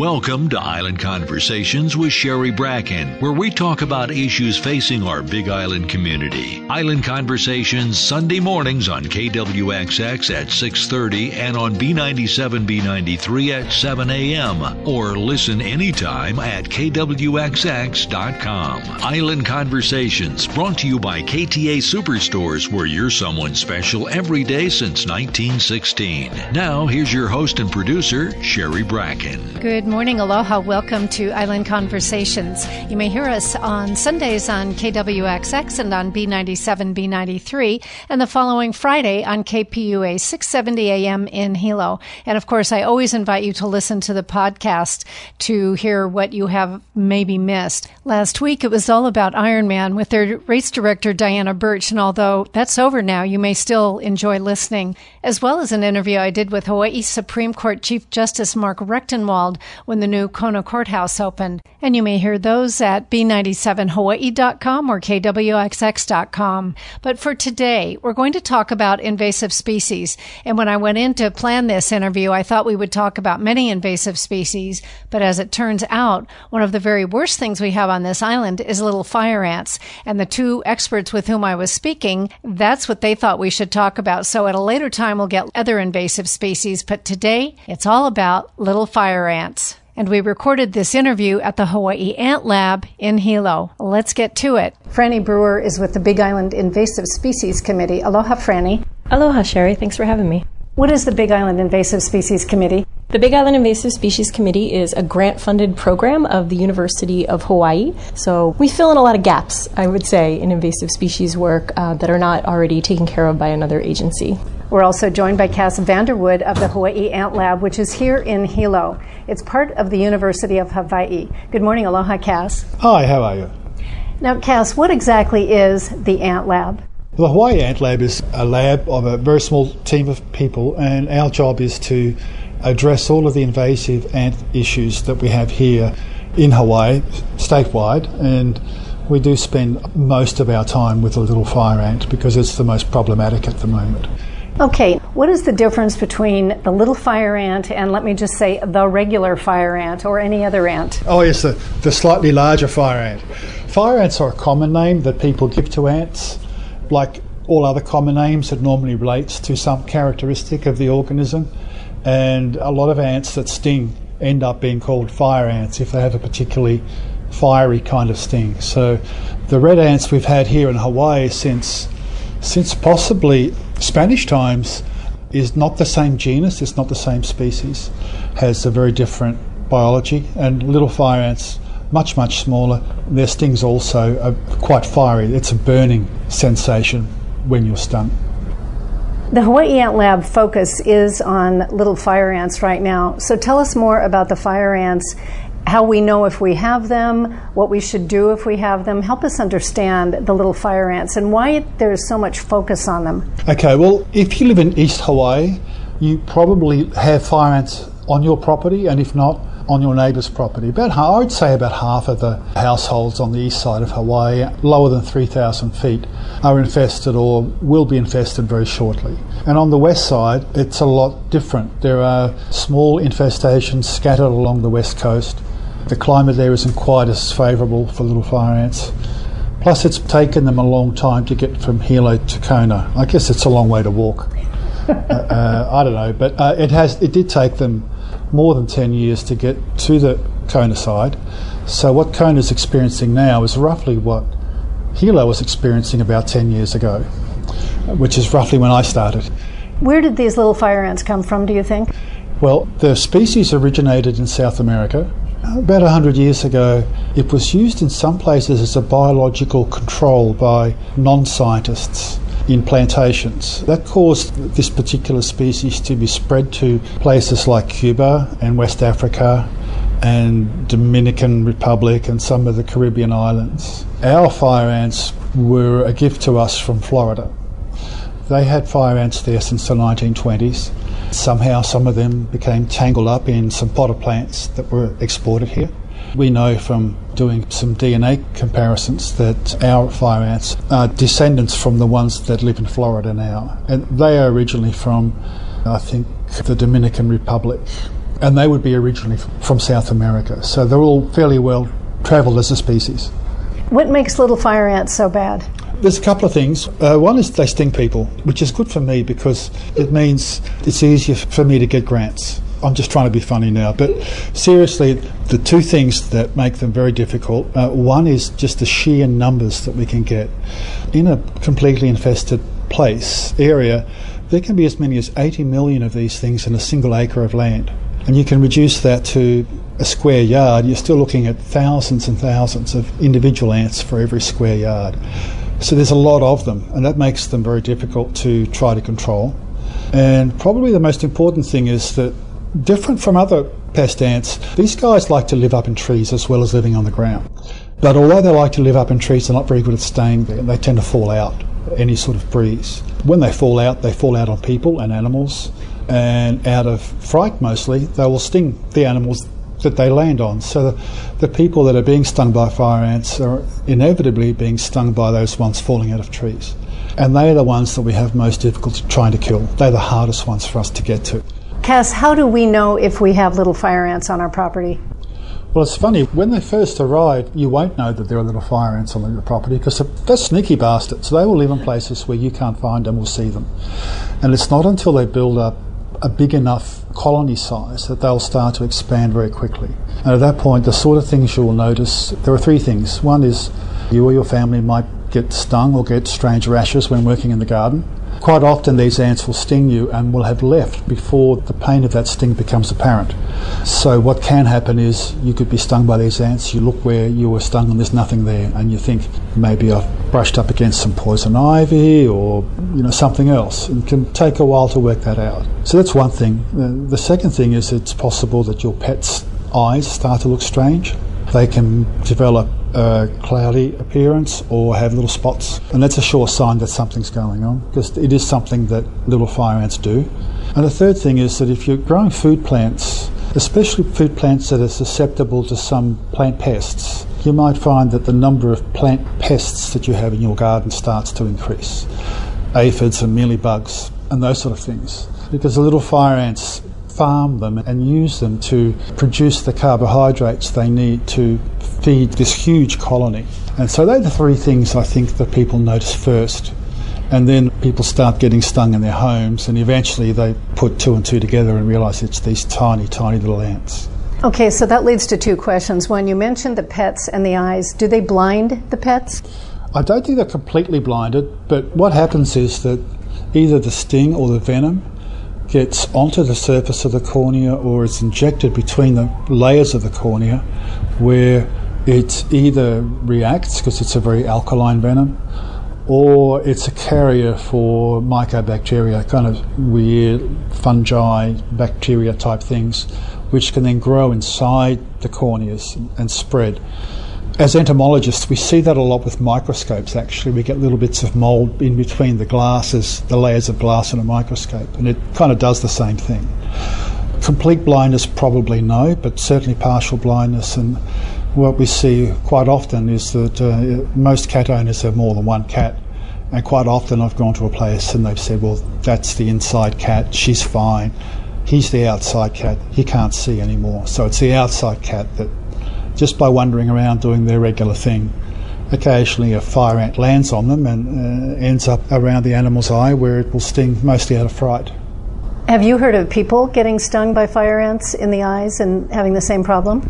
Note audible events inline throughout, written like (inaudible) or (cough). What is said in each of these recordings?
Welcome to Island Conversations with Sherry Bracken, where we talk about issues facing our Big Island community. Island Conversations Sunday mornings on KWXX at 6:30 and on B97 B93 at 7 a.m. or listen anytime at kwxx.com. Island Conversations brought to you by KTA Superstores, where you're someone special every day since 1916. Now, here's your host and producer, Sherry Bracken. Good morning, aloha. Welcome to Island Conversations. You may hear us on Sundays on KWXX and on B97, B93, and the following Friday on KPUA 670 AM in Hilo. And of course, I always invite you to listen to the podcast to hear what you have maybe missed. Last week, it was all about Ironman with their race director, Diana Bertsch. And although that's over now, you may still enjoy listening, as well as an interview I did with Hawaii Supreme Court Chief Justice Mark Recktenwald when the new Kona Courthouse opened. And you may hear those at b97hawaii.com or kwxx.com. But for today, we're going to talk about invasive species. And when I went in to plan this interview, I thought we would talk about many invasive species. But as it turns out, one of the very worst things we have on this island is little fire ants. And the two experts with whom I was speaking, that's what they thought we should talk about. So at a later time, we'll get other invasive species. But today, it's all about little fire ants. And we recorded this interview at the Hawaii Ant Lab in Hilo. Let's get to it. Franny Brewer is with the Big Island Invasive Species Committee. Aloha, Franny. Aloha, Sherry. Thanks for having me. What is the Big Island Invasive Species Committee? The Big Island Invasive Species Committee is a grant funded program of the University of Hawaii. So we fill in a lot of gaps, I would say, in invasive species work uh, that are not already taken care of by another agency. We're also joined by Cas Vanderwoude of the Hawaii Ant Lab, which is here in Hilo. It's part of the University of Hawaii. Good morning, aloha, Cas. Hi, how are you? Now, Cas, what exactly is the Ant Lab? The Hawaii Ant Lab is a lab of a very small team of people, and our job is to address all of the invasive ant issues that we have here in Hawaii, statewide, and we do spend most of our time with the little fire ant because it's the most problematic at the moment. Okay, what is the difference between the little fire ant and let me just say the regular fire ant or any other ant? Oh, yes, the, the slightly larger fire ant. Fire ants are a common name that people give to ants. Like all other common names, it normally relates to some characteristic of the organism. And a lot of ants that sting end up being called fire ants if they have a particularly fiery kind of sting. So the red ants we've had here in Hawaii since since possibly Spanish times is not the same genus, it's not the same species, has a very different biology, and little fire ants much much smaller. Their stings also are quite fiery. It's a burning sensation when you're stung. The Hawaii Ant Lab focus is on little fire ants right now. So tell us more about the fire ants how we know if we have them, what we should do if we have them. Help us understand the little fire ants and why there's so much focus on them. Okay, well, if you live in East Hawaii, you probably have fire ants on your property, and if not, on your neighbour's property. About I would say about half of the households on the east side of Hawaii, lower than 3,000 feet, are infested or will be infested very shortly. And on the west side, it's a lot different. There are small infestations scattered along the west coast. The climate there isn't quite as favourable for little fire ants. Plus, it's taken them a long time to get from Hilo to Kona. I guess it's a long way to walk. (laughs) uh, uh, I don't know, but uh, it has. It did take them more than 10 years to get to the Kona side. So what Kona is experiencing now is roughly what Hilo was experiencing about 10 years ago, which is roughly when I started. Where did these little fire ants come from, do you think? Well, the species originated in South America. About 100 years ago, it was used in some places as a biological control by non scientists in plantations. That caused this particular species to be spread to places like Cuba and West Africa and Dominican Republic and some of the Caribbean islands. Our fire ants were a gift to us from Florida. They had fire ants there since the 1920s. Somehow, some of them became tangled up in some potted plants that were exported here. We know from doing some DNA comparisons that our fire ants are descendants from the ones that live in Florida now. And they are originally from, I think, the Dominican Republic. and they would be originally from South America. So they're all fairly well travelled as a species. What makes little fire ants so bad? There's a couple of things. Uh, one is they sting people, which is good for me because it means it's easier for me to get grants. I'm just trying to be funny now, but seriously, the two things that make them very difficult uh, one is just the sheer numbers that we can get. In a completely infested place, area, there can be as many as 80 million of these things in a single acre of land. And you can reduce that to a square yard, you're still looking at thousands and thousands of individual ants for every square yard. So there's a lot of them, and that makes them very difficult to try to control. And probably the most important thing is that, different from other pest ants, these guys like to live up in trees as well as living on the ground. But although they like to live up in trees, they're not very good at staying there. They tend to fall out any sort of breeze. When they fall out, they fall out on people and animals, and out of fright mostly, they will sting the animals that they land on. So the, the, people that are being stung by fire ants are inevitably being stung by those ones falling out of trees. And they are the ones that we have most difficulty trying to kill. They're the hardest ones for us to get to. Cas, how do we know if we have little fire ants on our property? Well, it's funny. When they first arrive, you won't know that there are little fire ants on your property because they're sneaky bastards. They will live in places where you can't find them or see them. And it's not until they build up a big enough colony size that they'll start to expand very quickly. And at that point, the sort of things you will notice there are three things. One is you or your family might get stung or get strange rashes when working in the garden. Quite often, these ants will sting you and will have left before the pain of that sting becomes apparent. So, what can happen is you could be stung by these ants, you look where you were stung and there's nothing there, and you think maybe I've brushed up against some poison ivy or you know something else. It can take a while to work that out. So, that's one thing. The second thing is it's possible that your pet's eyes start to look strange. They can develop a cloudy appearance or have little spots. And that's a sure sign that something's going on because it is something that little fire ants do. And the third thing is that if you're growing food plants, especially food plants that are susceptible to some plant pests, you might find that the number of plant pests that you have in your garden starts to increase. Aphids and mealybugs and those sort of things. Because the little fire ants farm them and use them to produce the carbohydrates they need to feed this huge colony. And so they're the three things I think that people notice first. And then people start getting stung in their homes, and eventually they put two and two together and realize it's these tiny, tiny little ants. Okay, so that leads to two questions. One, you mentioned the pets and the eyes. Do they blind the pets? I don't think they're completely blinded, but what happens is that either the sting or the venom gets onto the surface of the cornea or it's injected between the layers of the cornea where it either reacts because it's a very alkaline venom or it's a carrier for mycobacteria, kind of weird fungi, bacteria type things, which can then grow inside the corneas and spread as entomologists, we see that a lot with microscopes actually. We get little bits of mould in between the glasses, the layers of glass in a microscope, and it kind of does the same thing. Complete blindness, probably no, but certainly partial blindness. And what we see quite often is that uh, most cat owners have more than one cat. And quite often I've gone to a place and they've said, well, that's the inside cat, she's fine. He's the outside cat, he can't see anymore. So it's the outside cat that just by wandering around doing their regular thing. Occasionally, a fire ant lands on them and uh, ends up around the animal's eye where it will sting mostly out of fright. Have you heard of people getting stung by fire ants in the eyes and having the same problem?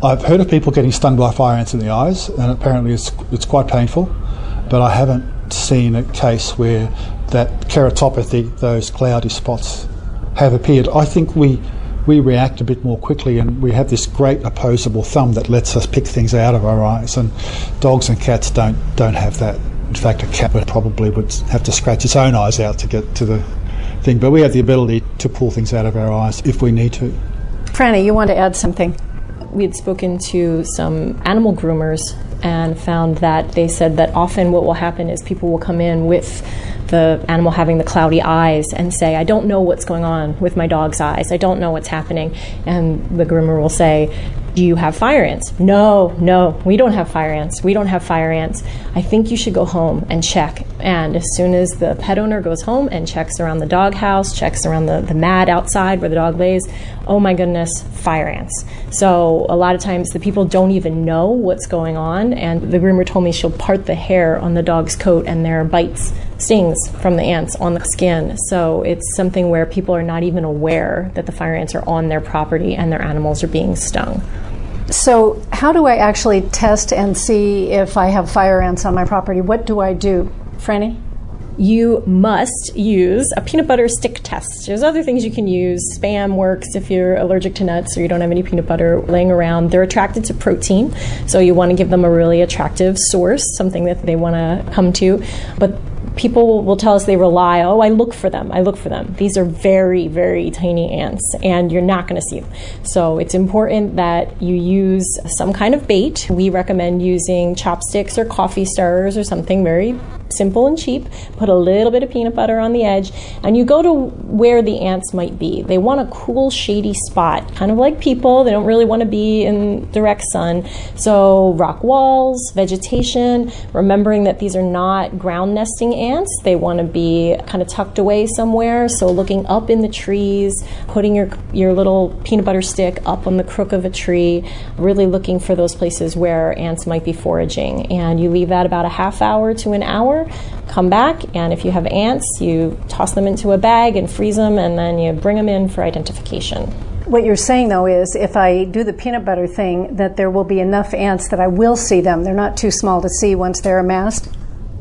I've heard of people getting stung by fire ants in the eyes, and apparently it's, it's quite painful, but I haven't seen a case where that keratopathy, those cloudy spots, have appeared. I think we we react a bit more quickly and we have this great opposable thumb that lets us pick things out of our eyes and dogs and cats don't don't have that. In fact a cat would probably would have to scratch its own eyes out to get to the thing but we have the ability to pull things out of our eyes if we need to. Franny you want to add something? We had spoken to some animal groomers and found that they said that often what will happen is people will come in with the animal having the cloudy eyes and say, I don't know what's going on with my dog's eyes. I don't know what's happening. And the groomer will say, Do you have fire ants? No, no, we don't have fire ants. We don't have fire ants. I think you should go home and check And as soon as the pet owner goes home and checks around the dog house, checks around the, the mat outside where the dog lays, oh my goodness, fire ants. So a lot of times the people don't even know what's going on. And the groomer told me she'll part the hair on the dog's coat and there are bites, stings from the ants on the skin. So it's something where people are not even aware that the fire ants are on their property and their animals are being stung. So, how do I actually test and see if I have fire ants on my property? What do I do? Franny? you must use a peanut butter stick test. There's other things you can use. Spam works if you're allergic to nuts or you don't have any peanut butter laying around. They're attracted to protein, so you want to give them a really attractive source, something that they want to come to. But people will tell us they rely, oh, I look for them, I look for them. These are very, very tiny ants, and you're not going to see them. So it's important that you use some kind of bait. We recommend using chopsticks or coffee stirrers or something very simple and cheap. Put a little bit of peanut butter on the edge, and you go to where the ants might be. They want a cool, shady spot, kind of like people. They don't really want to be in direct sun. So, rock walls, vegetation, remembering that these are not ground nesting ants. They want to be kind of tucked away somewhere. So, looking up in the trees, putting your, your little peanut butter stick up on the crook of a tree, really looking for those places where ants might be foraging. And you leave that about a half hour to an hour come back, and if you have ants, you toss them into a bag and freeze them, and then you bring them in for identification. What you're saying, though, is if I do the peanut butter thing, that there will be enough ants that I will see them. They're not too small to see once they're amassed?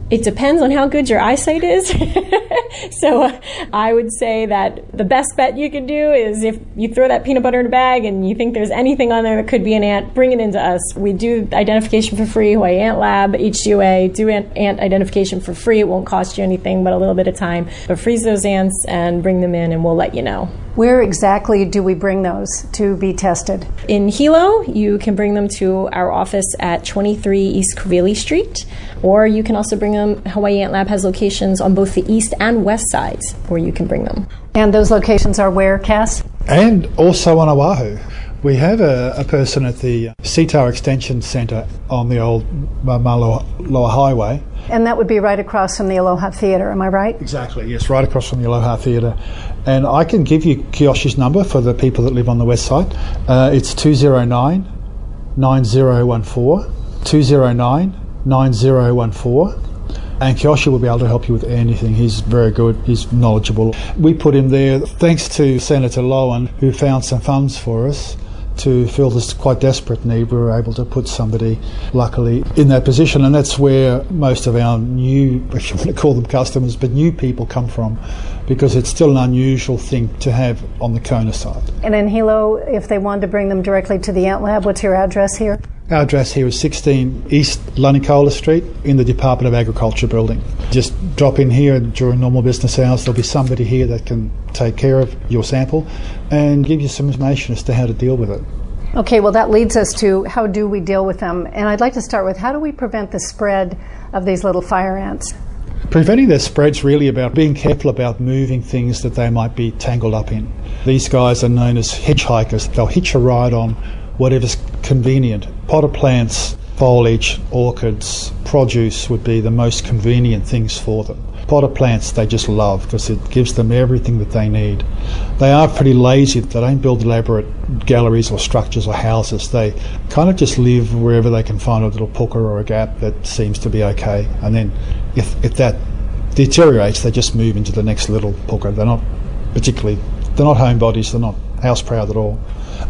It depends on how good your eyesight is. (laughs) so I would say that the best bet you can do is if you throw that peanut butter in a bag and you think there's anything on there that could be an ant, bring it into us. We do identification for free, Hawaii Ant Lab, HGOA, do ant identification for free. It won't cost you anything but a little bit of time. But freeze those ants and bring them in and we'll let you know. Where exactly do we bring those to be tested? In Hilo, you can bring them to our office at 23 East Kawili Street, or you can also bring them. Hawaii Ant Lab has locations on both the east and west sides where you can bring them. And those locations are where, Cas? And also on Oahu. We have a, a person at the CTAHR Extension Centre on the old Mamalahoa Highway. And that would be right across from the Aloha Theatre, am I right? Exactly, yes, right across from the Aloha Theatre. And I can give you Kiyoshi's number for the people that live on the west side. Uh, it's 209 9014. 209 9014 and Kiyoshi will be able to help you with anything. He's very good, he's knowledgeable. We put him there thanks to Senator Lowen, who found some funds for us to fill this quite desperate need, we were able to put somebody, luckily, in that position. And that's where most of our new, (laughs) you want to call them customers, but new people come from, because it's still an unusual thing to have on the Kona side. And in Hilo, if they wanted to bring them directly to the Ant Lab, what's your address here? Our address here is 16 East Lanikaula Street in the Department of Agriculture building. Just drop in here during normal business hours. There'll be somebody here that can take care of your sample and give you some information as to how to deal with it. Okay, well, that leads us to how do we deal with them? And I'd like to start with how do we prevent the spread of these little fire ants? Preventing their spread's really about being careful about moving things that they might be tangled up in. These guys are known as hitchhikers. They'll hitch a ride on whatever's convenient. Potted plants, foliage, orchids, produce would be the most convenient things for them. Potted plants they just love because it gives them everything that they need. They are pretty lazy. They don't build elaborate galleries or structures or houses. They kind of just live wherever they can find a little puka or a gap that seems to be okay. And then if, if that deteriorates, they just move into the next little puka. They're not particularly, they're not homebodies. They're not house proud at all.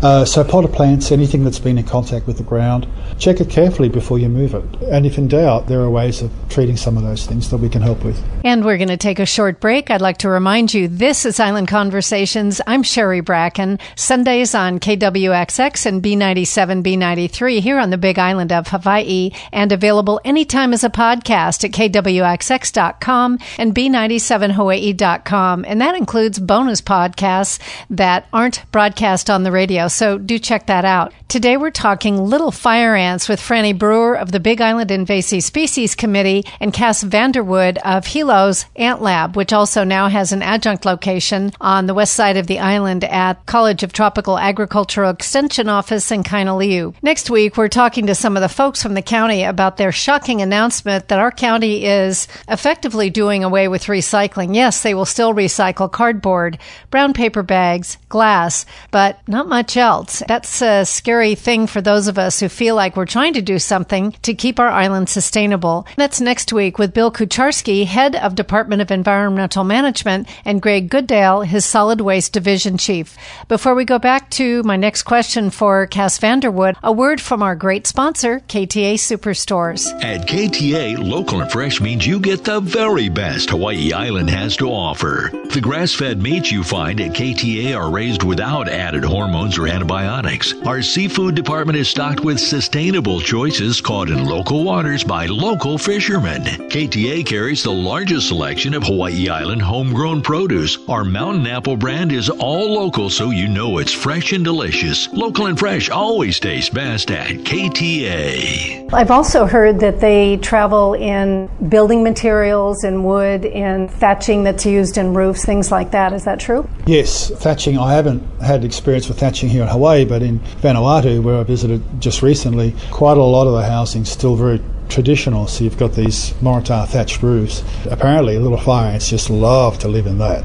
Uh, so potted plants, anything that's been in contact with the ground, check it carefully before you move it. And if in doubt, there are ways of treating some of those things that we can help with. And we're going to take a short break. I'd like to remind you this is Island Conversations. I'm Sherry Bracken. Sundays on KWXX and B97, B93 here on the Big Island of Hawaii and available anytime as a podcast at KWXX.com and B97Hawaii.com. And that includes bonus podcasts that aren't broadcast on the radio, so do check that out. Today we're talking little fire ants with Franny Brewer of the Big Island Invasive Species Committee and Cas Vanderwoude of Hilo's Ant Lab, which also now has an adjunct location on the west side of the island at College of Tropical Agricultural Extension Office in Kainaliu. Next week, we're talking to some of the folks from the county about their shocking announcement that our county is effectively doing away with recycling. Yes, they will still recycle cardboard, brown paper bags, glass, but not much else. That's a scary thing for those of us who feel like we're trying to do something to keep our island sustainable. That's next week with Bill Kucharski, head of Department of Environmental Management, and Greg Goodale, his solid waste division chief. Before we go back to my next question for Cas Vanderwoude, a word from our great sponsor, KTA Superstores. At KTA, local and fresh means you get the very best Hawaii Island has to offer. The grass fed meats you find at KTA are raised without added hormones or antibiotics. Our seafood department is stocked with sustainable choices caught in local waters by local fishermen. KTA carries the largest selection of Hawaii Island homegrown produce. Our mountain apple brand is all local so you know it's fresh and delicious. Local and fresh always tastes best at KTA. I've also heard that they travel in building materials and wood and thatching that's used in roofs, things like that. Is that true? Yes, thatching. I haven't had experience with thatching here in Hawaii, but in Vanuatu, where I visited just recently, quite a lot of the housing's still very traditional. So you've got these Moritar thatched roofs. Apparently, little fire ants just love to live in that.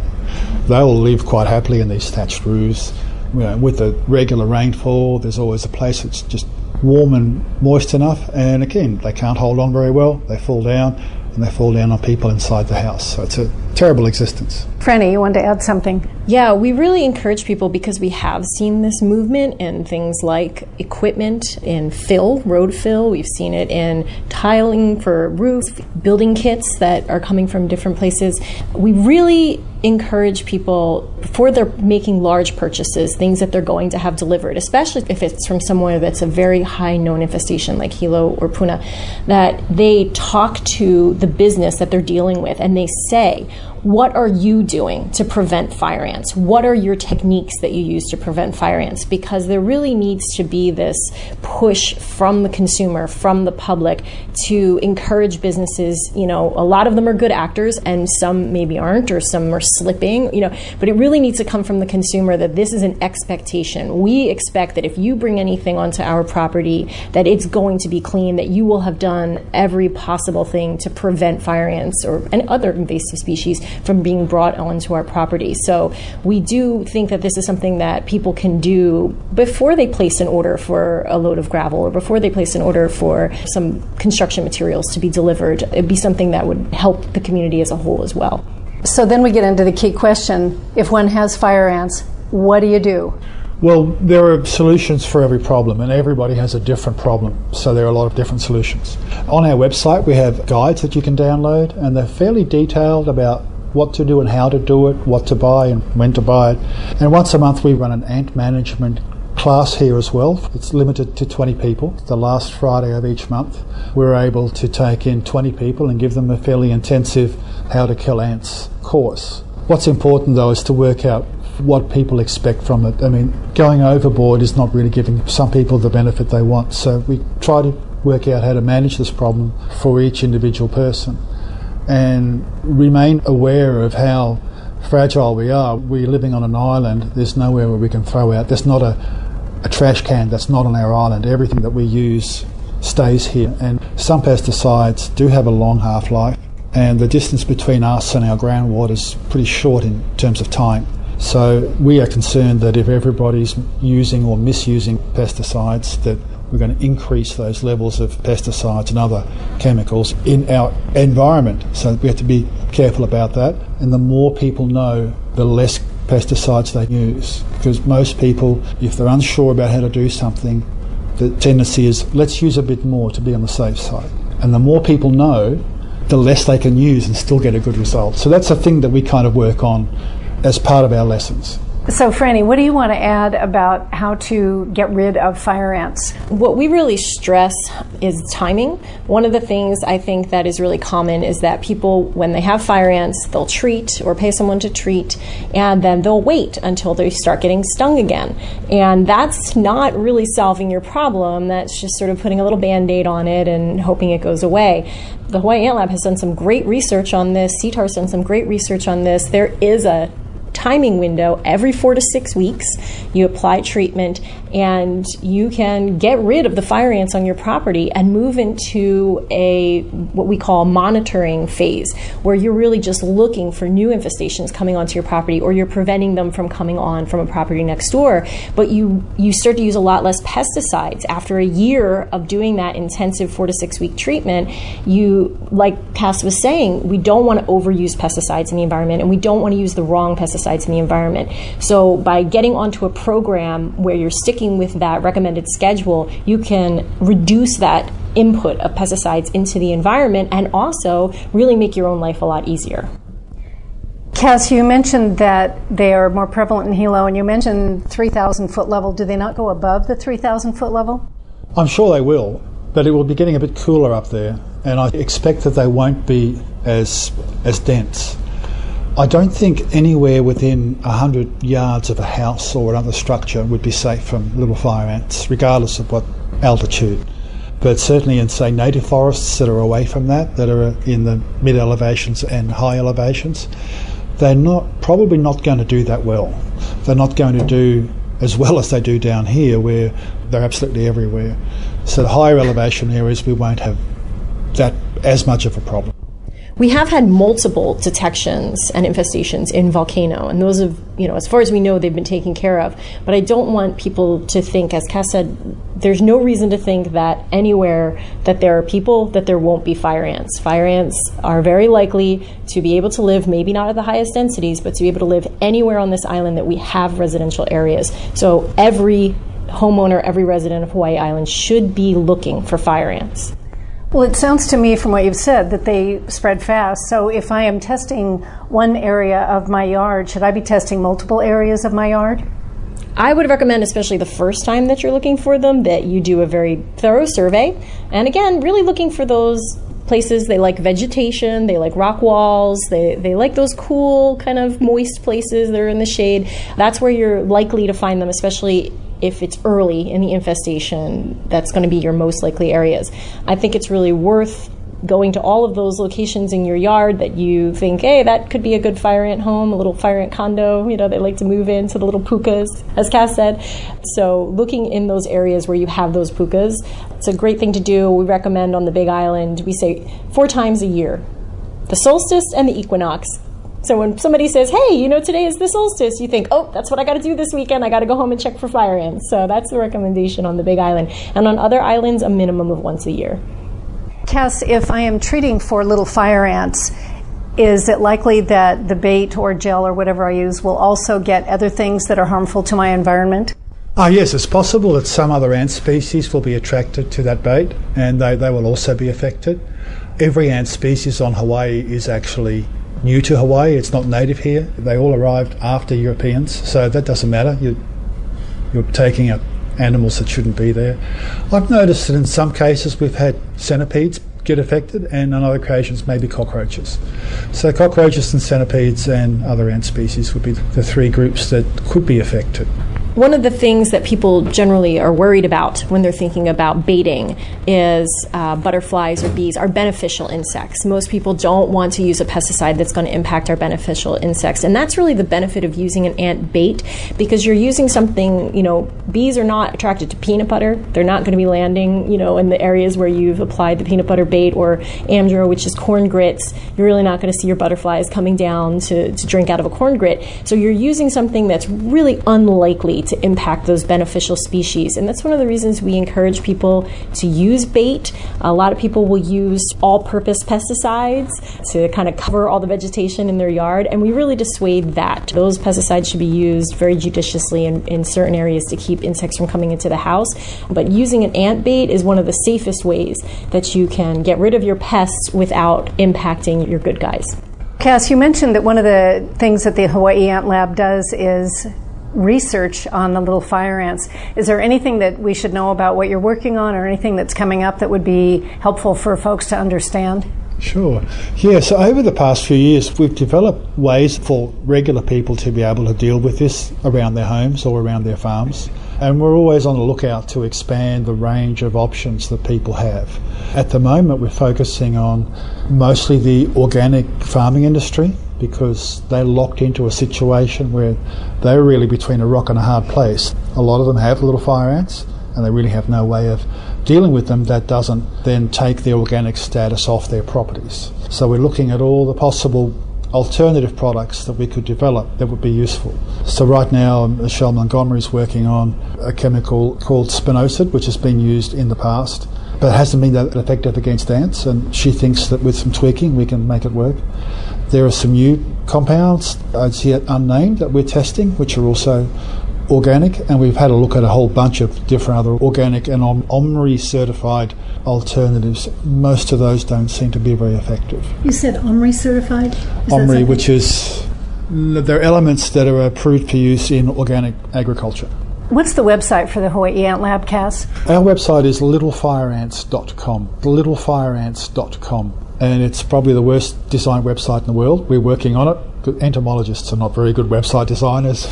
They will live quite happily in these thatched roofs. You know, with the regular rainfall, there's always a place that's just warm and moist enough. And again, they can't hold on very well. They fall down and they fall down on people inside the house. So it's a terrible existence. Franny, you wanted to add something? Yeah, we really encourage people because we have seen this movement in things like equipment in fill, road fill. We've seen it in tiling for roofs, building kits that are coming from different places. We really encourage people before they're making large purchases, things that they're going to have delivered, especially if it's from somewhere that's a very high known infestation like Hilo or Puna, that they talk to the business that they're dealing with and they say, what are you doing to prevent fire ants? What are your techniques that you use to prevent fire ants? Because there really needs to be this push from the consumer, from the public, to encourage businesses. You know, a lot of them are good actors, and some maybe aren't, or some are slipping. You know, but it really needs to come from the consumer that this is an expectation. We expect that if you bring anything onto our property, that it's going to be clean, that you will have done every possible thing to prevent fire ants or and other invasive species from being brought onto our property. So we do think that this is something that people can do before they place an order for a load of gravel or before they place an order for some construction materials to be delivered. It'd be something that would help the community as a whole as well. So then we get into the key question if one has fire ants, what do you do? Well, there are solutions for every problem, and everybody has a different problem, so there are a lot of different solutions. On our website, we have guides that you can download, and they're fairly detailed about what to do and how to do it, what to buy and when to buy it. And once a month, we run an ant management class here as well. It's limited to 20 people. The last Friday of each month, we're able to take in 20 people and give them a fairly intensive how to kill ants course. What's important though is to work out what people expect from it. I mean, going overboard is not really giving some people the benefit they want. So we try to work out how to manage this problem for each individual person and remain aware of how fragile we are. We're living on an island, there's nowhere where we can throw out. There's not a, a trash can that's not on our island. Everything that we use stays here. And some pesticides do have a long half life, and the distance between us and our groundwater is pretty short in terms of time. So we are concerned that if everybody's using or misusing pesticides, that we're going to increase those levels of pesticides and other chemicals in our environment. So we have to be careful about that. And the more people know, the less pesticides they use. Because most people, if they're unsure about how to do something, the tendency is let's use a bit more to be on the safe side. And the more people know, the less they can use and still get a good result. So that's a thing that we kind of work on as part of our lessons. So, Franny, what do you want to add about how to get rid of fire ants? What we really stress is timing. One of the things I think that is really common is that people, when they have fire ants, they'll treat or pay someone to treat, and then they'll wait until they start getting stung again. And that's not really solving your problem. That's just sort of putting a little band aid on it and hoping it goes away the Hawaii Ant Lab has done some great research on this. CTAHR's done some great research on this. There is a timing window every four to six weeks. You apply treatment and you can get rid of the fire ants on your property and move into a what we call monitoring phase where you're really just looking for new infestations coming onto your property or you're preventing them from coming on from a property next door. But you you start to use a lot less pesticides. After a year of doing that intensive 4 to 6 week treatment you like Cas was saying we don't want to overuse pesticides in the environment and we don't want to use the wrong pesticides in the environment. So by getting onto a program where you're sticking sticking with that recommended schedule, you can reduce that input of pesticides into the environment and also really make your own life a lot easier. Cas, you mentioned that they are more prevalent in Hilo, and you mentioned 3,000 foot level. Do they not go above the 3,000 foot level? I'm sure they will, but it will be getting a bit cooler up there, and I expect that they won't be as as dense. I don't think anywhere within 100 yards of a house or another structure would be safe from little fire ants, regardless of what altitude. But certainly in, say, native forests that are away from that, that are in the mid elevations and high elevations, they're not probably not going to do that well. They're not going to do as well as they do down here, where they're absolutely everywhere. So the higher elevation areas, we won't have that as much of a problem. We have had multiple detections and infestations in Volcano, and those have, you know, as far as we know, they've been taken care of. But I don't want people to think, as Cas said, there's no reason to think that anywhere that there are people that there won't be fire ants. Fire ants are very likely to be able to live, maybe not at the highest densities, but to be able to live anywhere on this island that we have residential areas. So every homeowner, every resident of Hawaii Island should be looking for fire ants. Well, it sounds to me from what you've said that they spread fast. So if I am testing one area of my yard, should I be testing multiple areas of my yard? I would recommend, especially the first time that you're looking for them, that you do a very thorough survey. And again, really looking for those places they like vegetation, they like rock walls, they, they like those cool, kind of moist places that are in the shade. That's where you're likely to find them, especially if it's early in the infestation, that's going to be your most likely areas. I think it's really worth going to all of those locations in your yard that you think, hey, that could be a good fire ant home, a little fire ant condo. You know, they like to move into the little pukas, as Cas said. So, looking in those areas where you have those pukas, it's a great thing to do. We recommend on the Big Island, we say four times a year the solstice and the equinox so when somebody says, "Hey, you know, today is the solstice," you think, "Oh, that's what I got to do this weekend. I got to go home and check for fire ants." So that's the recommendation on the Big Island, and on other islands, a minimum of once a year. Cas, if I am treating for little fire ants, is it likely that the bait or gel or whatever I use will also get other things that are harmful to my environment? Ah, yes, it's possible that some other ant species will be attracted to that bait and they, they will also be affected. Every ant species on Hawaii is actually new to Hawaii. It's not native here. They all arrived after Europeans, so that doesn't matter. You're, you're taking up animals that shouldn't be there. I've noticed that in some cases we've had centipedes get affected, and on other occasions maybe cockroaches. So cockroaches and centipedes and other ant species would be the three groups that could be affected. One of the things that people generally are worried about when they're thinking about baiting is uh, butterflies or bees are beneficial insects. Most people don't want to use a pesticide that's going to impact our beneficial insects. And that's really the benefit of using an ant bait because you're using something, you know, bees are not attracted to peanut butter. They're not going to be landing, you know, in the areas where you've applied the peanut butter bait or Amdro, which is corn grits. You're really not going to see your butterflies coming down to, to drink out of a corn grit. So you're using something that's really unlikely to impact those beneficial species. And that's one of the reasons we encourage people to use bait. A lot of people will use all purpose pesticides to kind of cover all the vegetation in their yard, and we really dissuade that. Those pesticides should be used very judiciously in, in certain areas to keep insects from coming into the house. But using an ant bait is one of the safest ways that you can get rid of your pests without impacting your good guys. Cas, you mentioned that one of the things that the Hawaii Ant Lab does is research on the little fire ants. Is there anything that we should know about what you're working on or anything that's coming up that would be helpful for folks to understand? Sure. Yeah, so over the past few years, we've developed ways for regular people to be able to deal with this around their homes or around their farms. And we're always on the lookout to expand the range of options that people have. At the moment, we're focusing on mostly the organic farming industry because they're locked into a situation where they're really between a rock and a hard place. A lot of them have little fire ants and they really have no way of dealing with them that doesn't then take the organic status off their properties. So we're looking at all the possible alternative products that we could develop that would be useful. So right now, um, Michelle Montgomery is working on a chemical called spinosad, which has been used in the past, but it hasn't been that effective against ants. And she thinks that with some tweaking, we can make it work. There are some new compounds, as yet unnamed, that we're testing, which are also organic, and we've had a look at a whole bunch of different other organic and OMRI certified alternatives. Most of those don't seem to be very effective. You said OMRI certified? Is OMRI, which is there are elements that are approved for use in organic agriculture. What's the website for the Hawaii Ant Lab, Cas? Our website is littlefireants.com. Littlefireants.com. And it's probably the worst designed website in the world. We're working on it entomologists are not very good website designers,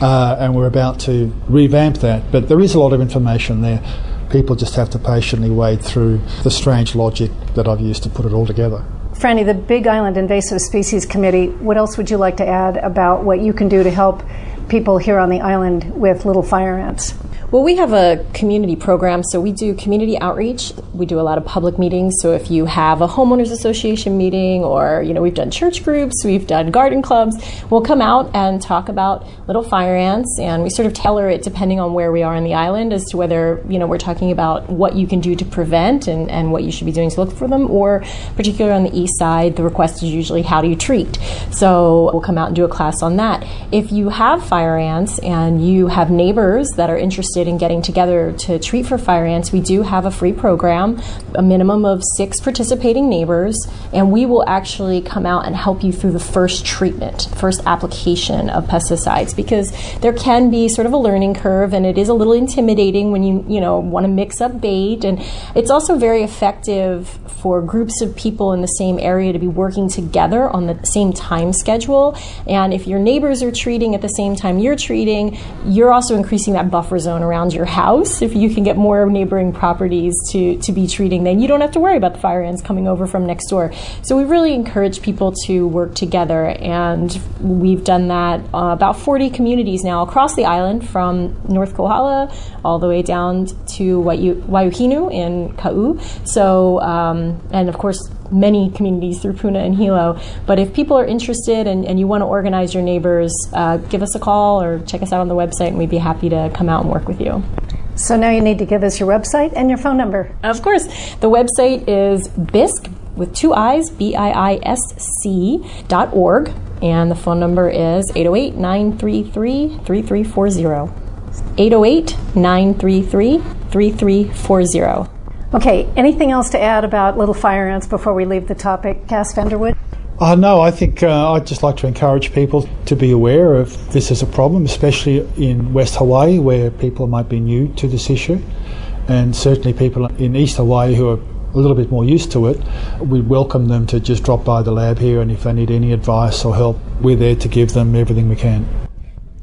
uh, and we're about to revamp that. But there is a lot of information there. People just have to patiently wade through the strange logic that I've used to put it all together. Franny, the Big Island Invasive Species Committee, what else would you like to add about what you can do to help people here on the island with little fire ants? Well, we have a community program, so we do community outreach. We do a lot of public meetings. So if you have a homeowners association meeting, or you know, we've done church groups, we've done garden clubs, we'll come out and talk about little fire ants, and we sort of tailor it depending on where we are on the island as to whether you know we're talking about what you can do to prevent and, and what you should be doing to look for them, or particularly on the east side, the request is usually how do you treat. So we'll come out and do a class on that. If you have fire ants and you have neighbors that are interested interested in getting together to treat for fire ants, we do have a free program, a minimum of six participating neighbors, and we will actually come out and help you through the first treatment, first application of pesticides, because there can be sort of a learning curve, and it is a little intimidating when you you know want to mix up bait, and it's also very effective for groups of people in the same area to be working together on the same time schedule. And if your neighbors are treating at the same time you're treating, you're also increasing that buffer zone around your house. If you can get more neighboring properties to, to be treating, then you don't have to worry about the fire ants coming over from next door. So we really encourage people to work together, and we've done that uh, about 40 communities now across the island from North Kohala all the way down to Waiohinu in Kau. So, um, and of course, many communities through Puna and Hilo. But if people are interested and, and you want to organize your neighbors, uh, give us a call or check us out on the website, and we'd be happy to come out and work with you. So now you need to give us your website and your phone number. Of course. The website is BISC with two I's, B I I S C dot org. And the phone number is 808 933 3340. 808 933 3340. Okay, anything else to add about little fire ants before we leave the topic, Cas Vanderwoude? Uh, no, I think uh, I'd just like to encourage people to be aware of this as a problem, especially in West Hawaii where people might be new to this issue, and certainly people in East Hawaii who are a little bit more used to it. We welcome them to just drop by the lab here, and if they need any advice or help, we're there to give them everything we can.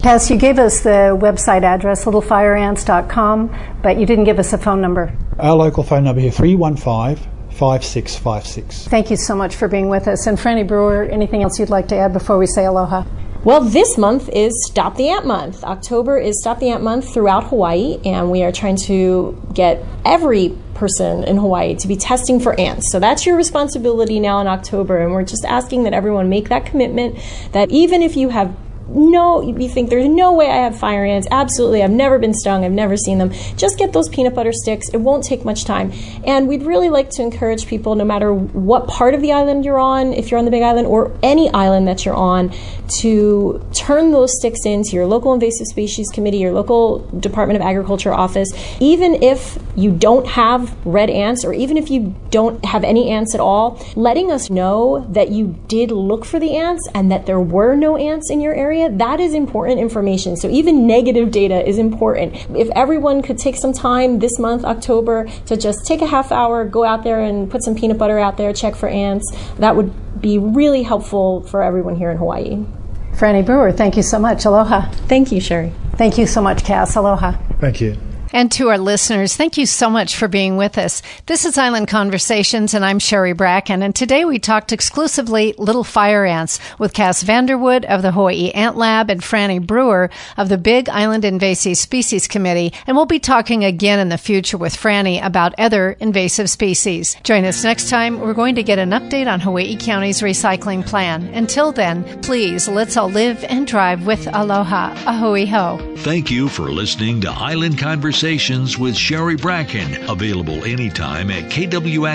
Cas, you gave us the website address, littlefireants.com, but you didn't give us a phone number. Our local phone number here, 315 5656. Thank you so much for being with us. And Franny Brewer, anything else you'd like to add before we say aloha? Well, this month is Stop the Ant Month. October is Stop the Ant Month throughout Hawaii, and we are trying to get every person in Hawaii to be testing for ants. So that's your responsibility now in October, and we're just asking that everyone make that commitment that even if you have no, you think there's no way I have fire ants. Absolutely, I've never been stung. I've never seen them. Just get those peanut butter sticks. It won't take much time. And we'd really like to encourage people, no matter what part of the island you're on, if you're on the Big Island or any island that you're on, to turn those sticks into your local invasive species committee, your local Department of Agriculture office. Even if you don't have red ants, or even if you don't have any ants at all, letting us know that you did look for the ants and that there were no ants in your area area, that is important information. So even negative data is important. If everyone could take some time this month, October, to just take a half hour, go out there and put some peanut butter out there, check for ants, that would be really helpful for everyone here in Hawaii. Franny Brewer, thank you so much. Aloha. Thank you, Sherry. Thank you so much, Cas. Aloha. Thank you. And to our listeners, thank you so much for being with us. This is Island Conversations, and I'm Sherry Bracken. And today we talked exclusively little fire ants with Cas Vanderwoude of the Hawaii Ant Lab and Franny Brewer of the Big Island Invasive Species Committee. And we'll be talking again in the future with Franny about other invasive species. Join us next time. We're going to get an update on Hawaii County's recycling plan. Until then, please let's all live and drive with aloha. Ahui ho. Thank you for listening to Island Conversations Conversations with Sherry Bracken, available anytime at kwxx.com.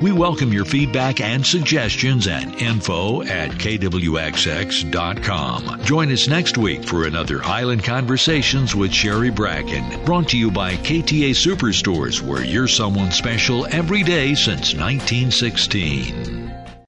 We welcome your feedback and suggestions at info at kwxx.com. Join us next week for another Island Conversations with Sherry Bracken, brought to you by KTA Superstores, where you're someone special every day since 1916.